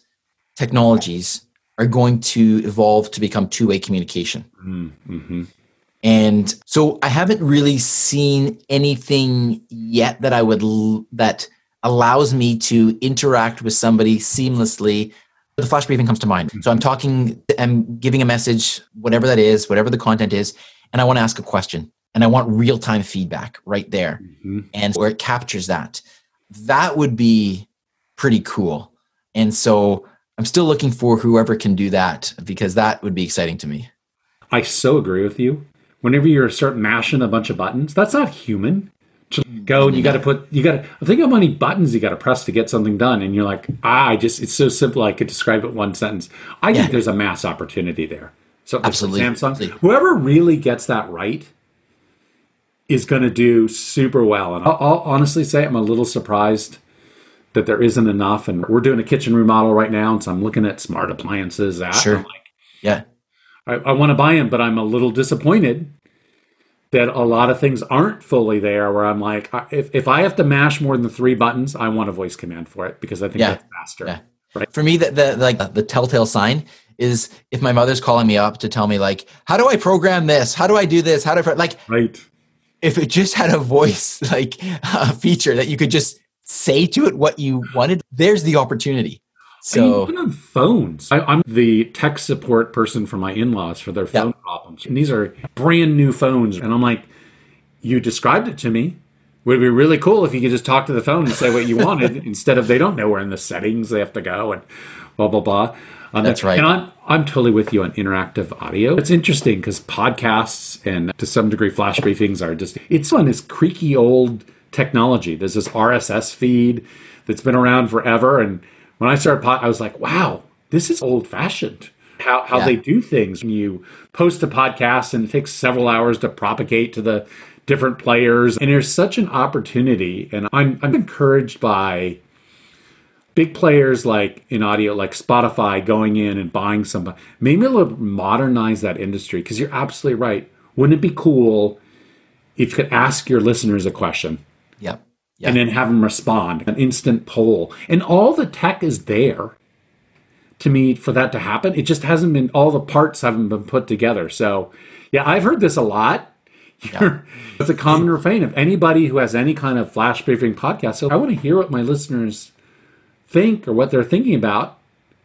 technologies are going to evolve to become two-way communication. Mm-hmm. And so I haven't really seen anything yet that I would that allows me to interact with somebody seamlessly. The flash briefing comes to mind. So I'm talking, I'm giving a message, whatever that is, whatever the content is, and I want to ask a question, and I want real time feedback right there, Mm-hmm. and where it captures that. That would be pretty cool. And so I'm still looking for whoever can do that because that would be exciting to me. I so agree with you. Whenever you start mashing a bunch of buttons, that's not human. Just go and you got to put, you got to think how many buttons you got to press to get something done. And you're like, ah, I just, it's so simple. I could describe it one sentence. I Yeah. think there's a mass opportunity there. So Absolutely. Samsung, whoever really gets that right, is going to do super well. And I'll, I'll honestly say I'm a little surprised that there isn't enough. And we're doing a kitchen remodel right now, and so I'm looking at smart appliances. That Sure. I'm like, Yeah. I, I want to buy them, but I'm a little disappointed that a lot of things aren't fully there. Where I'm like, if if I have to mash more than three buttons, I want a voice command for it because I think Yeah. that's faster. Yeah. Right. For me, the, the like the telltale sign is if my mother's calling me up to tell me like, how do I program this? How do I do this? How do I like Right. if it just had a voice like a feature that you could just say to it what you wanted, there's the opportunity. I mean, So even on phones, I, I'm the tech support person for my in-laws for their Yeah. phone problems, and these are brand new phones. And I'm like, you described it to me. Would it be really cool if you could just talk to the phone and say what you wanted instead of they don't know where in the settings they have to go and blah blah blah. Um, That's right. And I'm I'm totally with you on interactive audio. It's interesting because podcasts and to some degree flash briefings are just it's on this creaky old technology. There's this RSS feed that's been around forever, and when I started, pod, I was like, wow, this is old fashioned. How how Yeah. they do things when you post a podcast and it takes several hours to propagate to the different players, and there's such an opportunity, and I'm I'm encouraged by big players like in audio like spotify going in and buying some maybe they'll modernize that industry because you're absolutely right wouldn't it be cool if you could ask your listeners a question yeah. Yeah. and then have them respond an instant poll. And all the tech is there to me for that to happen. It just hasn't been all the parts haven't been put together. So yeah i've heard this a lot. It's a common refrain of anybody who has any kind of flash briefing podcast. So i want to hear what my listeners think or what they're thinking about.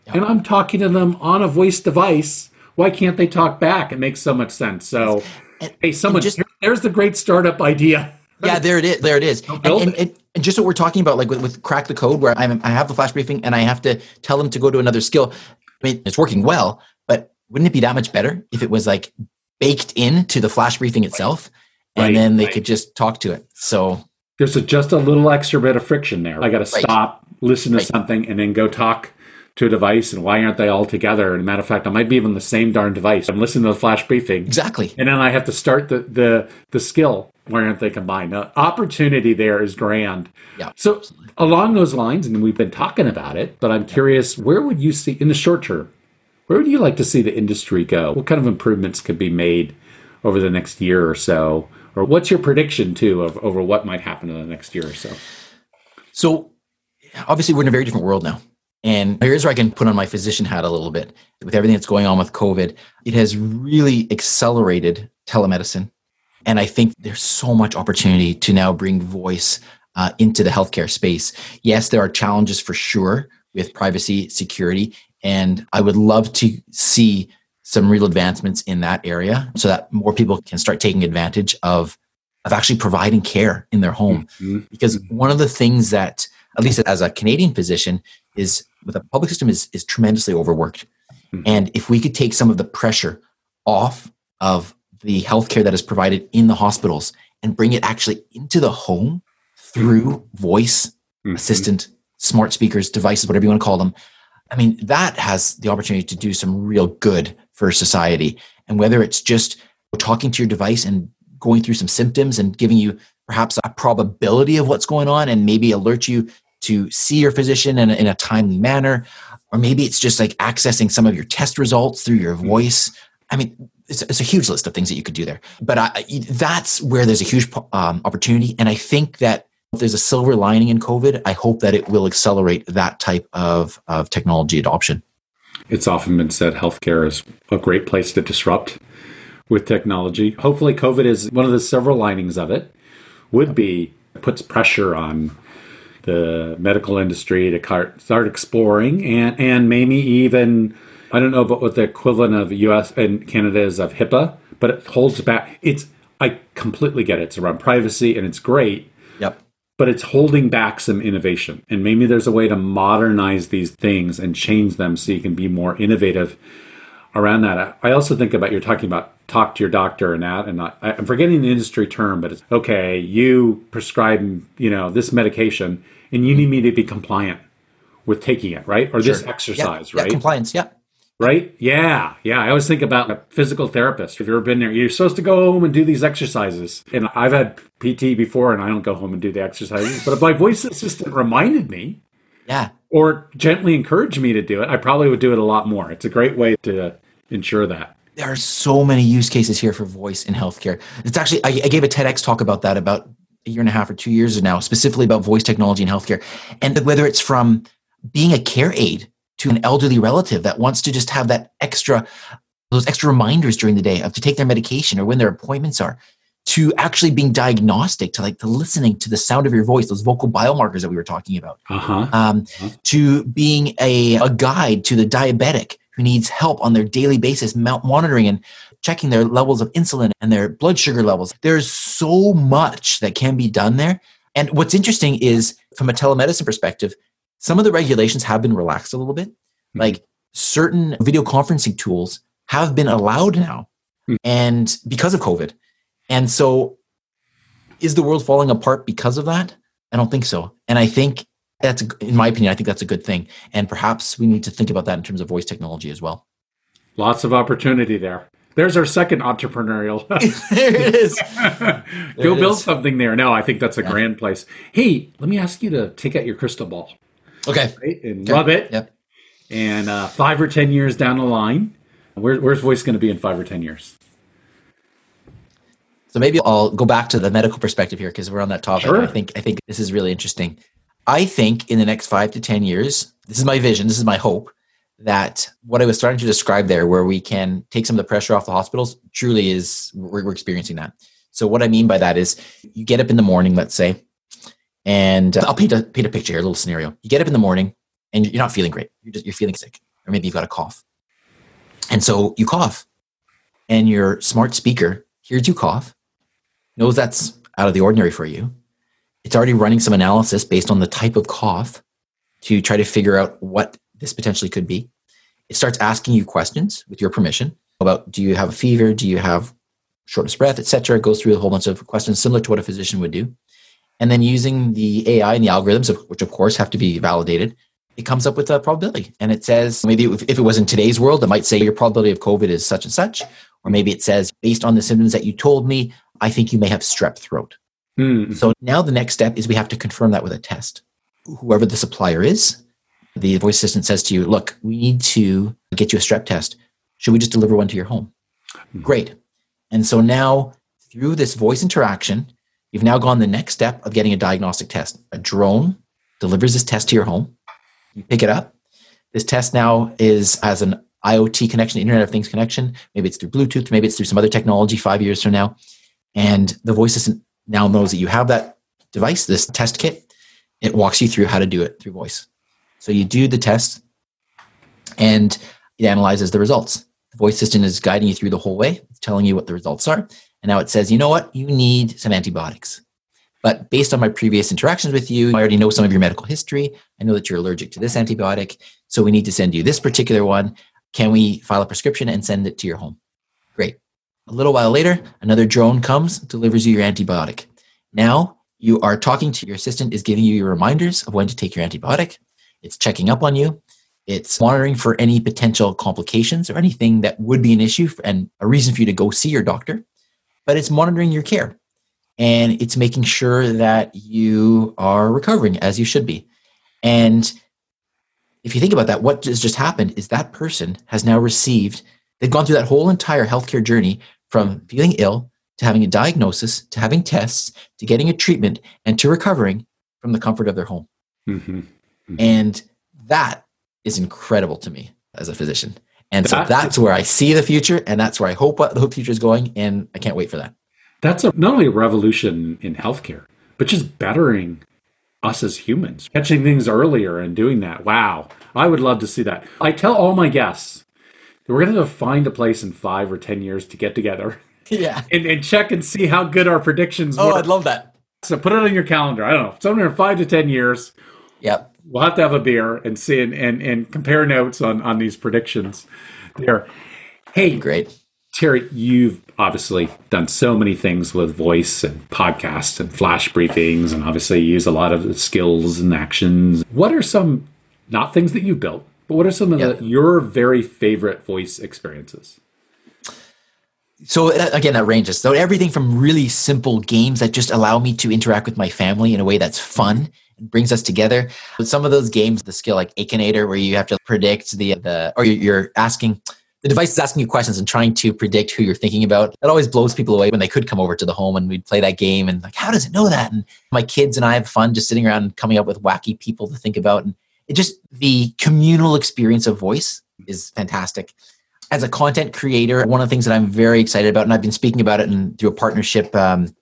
And i'm talking to them on a voice device. Why can't they talk back? It makes so much sense. So And- hey someone just- here- there's the great startup idea yeah, there it is. There it is. And, and, and, and just what we're talking about, like with, with crack the code, where I'm, I have the flash briefing and I have to tell them to go to another skill. I mean, it's working well, but wouldn't it be that much better if it was like baked into the flash briefing itself, and Right, then they right. could just talk to it? So there's a, just a little extra bit of friction there. I got to stop, listen to something, and then go talk to a device. And why aren't they all together? And matter of fact, I might be even the same darn device. I'm listening to the flash briefing, exactly. and then I have to start the the the skill. Why aren't they combined? The opportunity there is grand. Yeah. So along those lines, and we've been talking about it, but I'm curious, where would you see in the short term? Where would you like to see the industry go? What kind of improvements could be made over the next year or so? Or what's your prediction too of over what might happen in the next year or so? So obviously we're in a very different world now. And here's where I can put on my physician hat a little bit. With everything that's going on with COVID, it has really accelerated telemedicine. And I think there's so much opportunity to now bring voice uh, into the healthcare space. Yes, there are challenges for sure with privacy, security, and I would love to see some real advancements in that area so that more people can start taking advantage of of actually providing care in their home Mhm. because one of the things that at least as a canadian physician is the public system is, is tremendously overworked Mhm. and if we could take some of the pressure off of the healthcare that is provided in the hospitals and bring it actually into the home through voice Mhm. assistant smart speakers devices whatever you want to call them i mean that has the opportunity to do some real good for society and whether it's just talking to your device and going through some symptoms and giving you perhaps a probability of what's going on and maybe alert you to see your physician in a, in a timely manner or maybe it's just like accessing some of your test results through your voice. I mean it's, it's a huge list of things that you could do there. But I, that's where there's a huge um, opportunity. And i think that if there's a silver lining in covid i hope that it will accelerate that type of, of technology adoption. It's often been said healthcare is a great place to disrupt with technology. Hopefully, COVID is one of the several linings of it, would be puts pressure on the medical industry to start exploring and, and maybe even, I don't know about what the equivalent of US and Canada is of HIPAA, but it holds back. It's, I completely get it. It's around privacy and it's great yep but it's holding back some innovation. And maybe there's a way to modernize these things and change them so you can be more innovative around that. I also think about you're talking about talk to your doctor and that, and I, I'm forgetting the industry term, but it's okay. You prescribe, you know, this medication, and you need me to be compliant with taking it, right? Or this exercise, yeah, right? compliance yeah right? Yeah, yeah. I always think about a physical therapist. If you've ever been there, you're supposed to go home and do these exercises. And I've had PT before, and I don't go home and do the exercises. But if my voice assistant reminded me, Yeah. or gently encouraged me to do it, I probably would do it a lot more. It's a great way to ensure that. There are so many use cases here for voice in healthcare. It's actually, I, I gave a TEDx talk about that about a year and a half or two years now, specifically about voice technology in healthcare. And whether it's from being a care aid to an elderly relative that wants to just have that extra, those extra reminders during the day of to take their medication or when their appointments are, to actually being diagnostic, to like to listening to the sound of your voice, those vocal biomarkers that we were talking about Uh huh. um, to being a, a guide to the diabetic who needs help on their daily basis, monitoring and checking their levels of insulin and their blood sugar levels. There's so much that can be done there. And what's interesting is from a telemedicine perspective, some of the regulations have been relaxed a little bit. Like certain video conferencing tools have been allowed now Hmm. and because of COVID. And so is the world falling apart because of that? I don't think so. And I think that's, in my opinion, I think that's a good thing. And perhaps we need to think about that in terms of voice technology as well. Lots of opportunity there. There's our second entrepreneurial. there it is. Go it build is. something there. No, I think that's a grand place. Hey, let me ask you to take out your crystal ball Okay. right, and Okay. rub it. Yep. And uh, five or ten years down the line, where, where's voice going to be in five or ten years? So maybe I'll go back to the medical perspective here because we're on that topic. Sure. I think I think this is really interesting. I think in the next five to ten years, this is my vision, this is my hope, that what I was starting to describe there, where we can take some of the pressure off the hospitals, truly is we're, we're experiencing that. So what I mean by that is you get up in the morning, let's say, and uh, I'll paint a paint a picture here, a little scenario. You get up in the morning and you're not feeling great. You're just you're feeling sick, or maybe you've got a cough, and so you cough, and your smart speaker hears you cough, knows that's out of the ordinary for you. It's already running some analysis based on the type of cough to try to figure out what this potentially could be. It starts asking you questions with your permission about do you have a fever, do you have shortness of breath, etc. It goes through a whole bunch of questions similar to what a physician would do. And then using the AI and the algorithms, which of course have to be validated, it comes up with a probability. And it says maybe if it was in today's world, it might say your probability of COVID is such and such. Or maybe it says, based on the symptoms that you told me, I think you may have strep throat. Hmm. So now the next step is we have to confirm that with a test. Whoever the supplier is, the voice assistant says to you, look, we need to get you a strep test. Should we just deliver one to your home? Great. And so now through this voice interaction, you've now gone the next step of getting a diagnostic test. A drone delivers this test to your home. You pick it up. This test now is as an IoT connection, Internet of Things connection. Maybe it's through Bluetooth, maybe it's through some other technology five years from now. And the voice assistant now knows that you have that device, this test kit. It walks you through how to do it through voice. So you do the test and it analyzes the results. The voice assistant is guiding you through the whole way, it's telling you what the results are. And now it says, you know what? You need some antibiotics. But based on my previous interactions with you, I already know some of your medical history. I know that you're allergic to this antibiotic. So we need to send you this particular one. Can we file a prescription and send it to your home? A little while later, another drone comes, delivers you your antibiotic. Now you are talking to your assistant, is giving you your reminders of when to take your antibiotic. It's checking up on you. It's monitoring for any potential complications or anything that would be an issue and a reason for you to go see your doctor. But it's monitoring your care and it's making sure that you are recovering as you should be. And if you think about that, what has just happened is that person has now received, they've gone through that whole entire healthcare journey from feeling ill to having a diagnosis to having tests to getting a treatment and to recovering from the comfort of their home. Mhm. And that is incredible to me as a physician. And so That- that's where I see the future and that's where I hope what the future is going. And I can't wait for that. That's a, not only a revolution in healthcare, but just bettering us as humans, catching things earlier and doing that. Wow. I would love to see that. I tell all my guests we're going to find a place in five or 10 years to get together Yeah. and, and check and see how good our predictions Oh, were. I'd love that. so put it on your calendar. I don't know, somewhere in five to 10 years, Yep. we'll have to have a beer and see and, and, and compare notes on, on these predictions there. Hey, Great. Teri, you've obviously done so many things with voice and podcasts and flash briefings, and obviously you use a lot of the skills and actions. What are some, not things that you built, But what are some of Yeah. the, your very favorite voice experiences? So uh, again, that ranges. So everything from really simple games that just allow me to interact with my family in a way that's fun and brings us together. but some of those games, the skill like Akinator, where you have to predict the the or you're- you're asking the device is asking you questions and trying to predict who you're thinking about. That always blows people away when they could come over to the home and we'd play that game and like, how does it know that? And my kids and I have fun just sitting around and coming up with wacky people to think about. And it just the communal experience of voice is fantastic as a content creator, one of the things that I'm very excited about, and I've been speaking about it in, through a partnership um,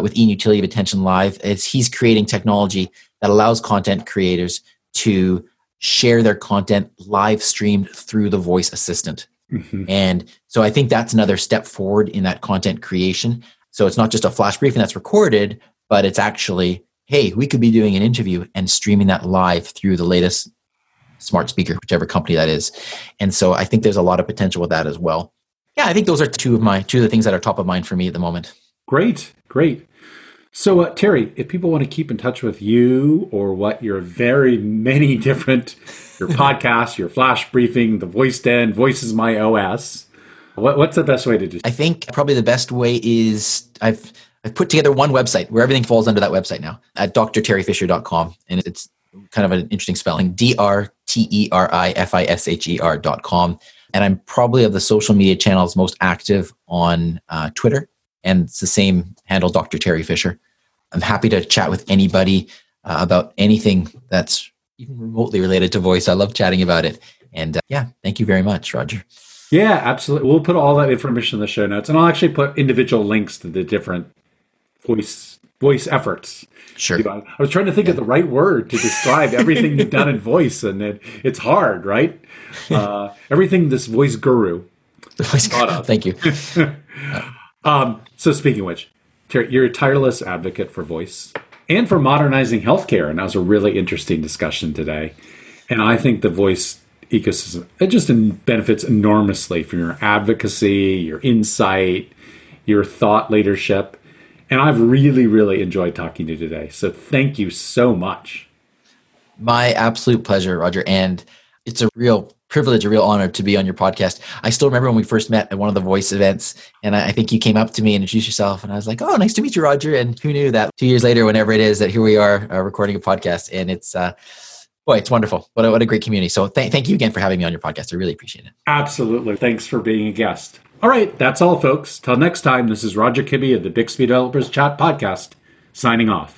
with Ian Utility of Attention Live, is he's creating technology that allows content creators to share their content live streamed through the voice assistant. Mhm. And so I think that's another step forward in that content creation. So it's not just a flash briefing that's recorded, but it's actually, hey, we could be doing an interview and streaming that live through the latest smart speaker, whichever company that is. And so I think there's a lot of potential with that as well. Yeah, I think those are two of my two of the things that are top of mind for me at the moment. Great, great. So, uh, Teri, if people want to keep in touch with you or what your very many different, your podcast, your flash briefing, the voice den, voice is my OS, what, what's the best way to do? I think probably the best way is I've I've put together one website where everything falls under that website now at drterifisher.com. And it's kind of an interesting spelling D R T E R I F I S H E R.com. And I'm probably of the social media channels most active on uh, Twitter. And it's the same handle, Dr. Teri Fisher. I'm happy to chat with anybody uh, about anything that's even remotely related to voice. I love chatting about it. And uh, yeah, thank you very much, Roger. Yeah, absolutely. We'll put all that information in the show notes, and I'll actually put individual links to the different voice voice efforts. Sure. You know, I was trying to think of the right word to describe everything you've done in voice, and it, it's hard, right? Uh, everything this voice guru. Thank you. Um, so speaking of which, Teri, you're a tireless advocate for voice and for modernizing healthcare, and that was a really interesting discussion today. And I think the voice ecosystem it just benefits enormously from your advocacy, your insight, your thought leadership. And I've really, really enjoyed talking to you today. So thank you so much. My absolute pleasure, Roger. And it's a real privilege, a real honor to be on your podcast. I still remember when we first met at one of the voice events, and I think you came up to me and introduced yourself, and I was like, "Oh, nice to meet you, Roger." And who knew that two years later, whenever it is, that here we are uh, recording a podcast, and it's uh, boy, it's wonderful. What a, what a great community. So th- thank you again for having me on your podcast. I really appreciate it. Absolutely. Thanks for being a guest. All right, that's all, folks. Till next time, this is Roger Kibbe of the Bixby Developers Chat Podcast, signing off.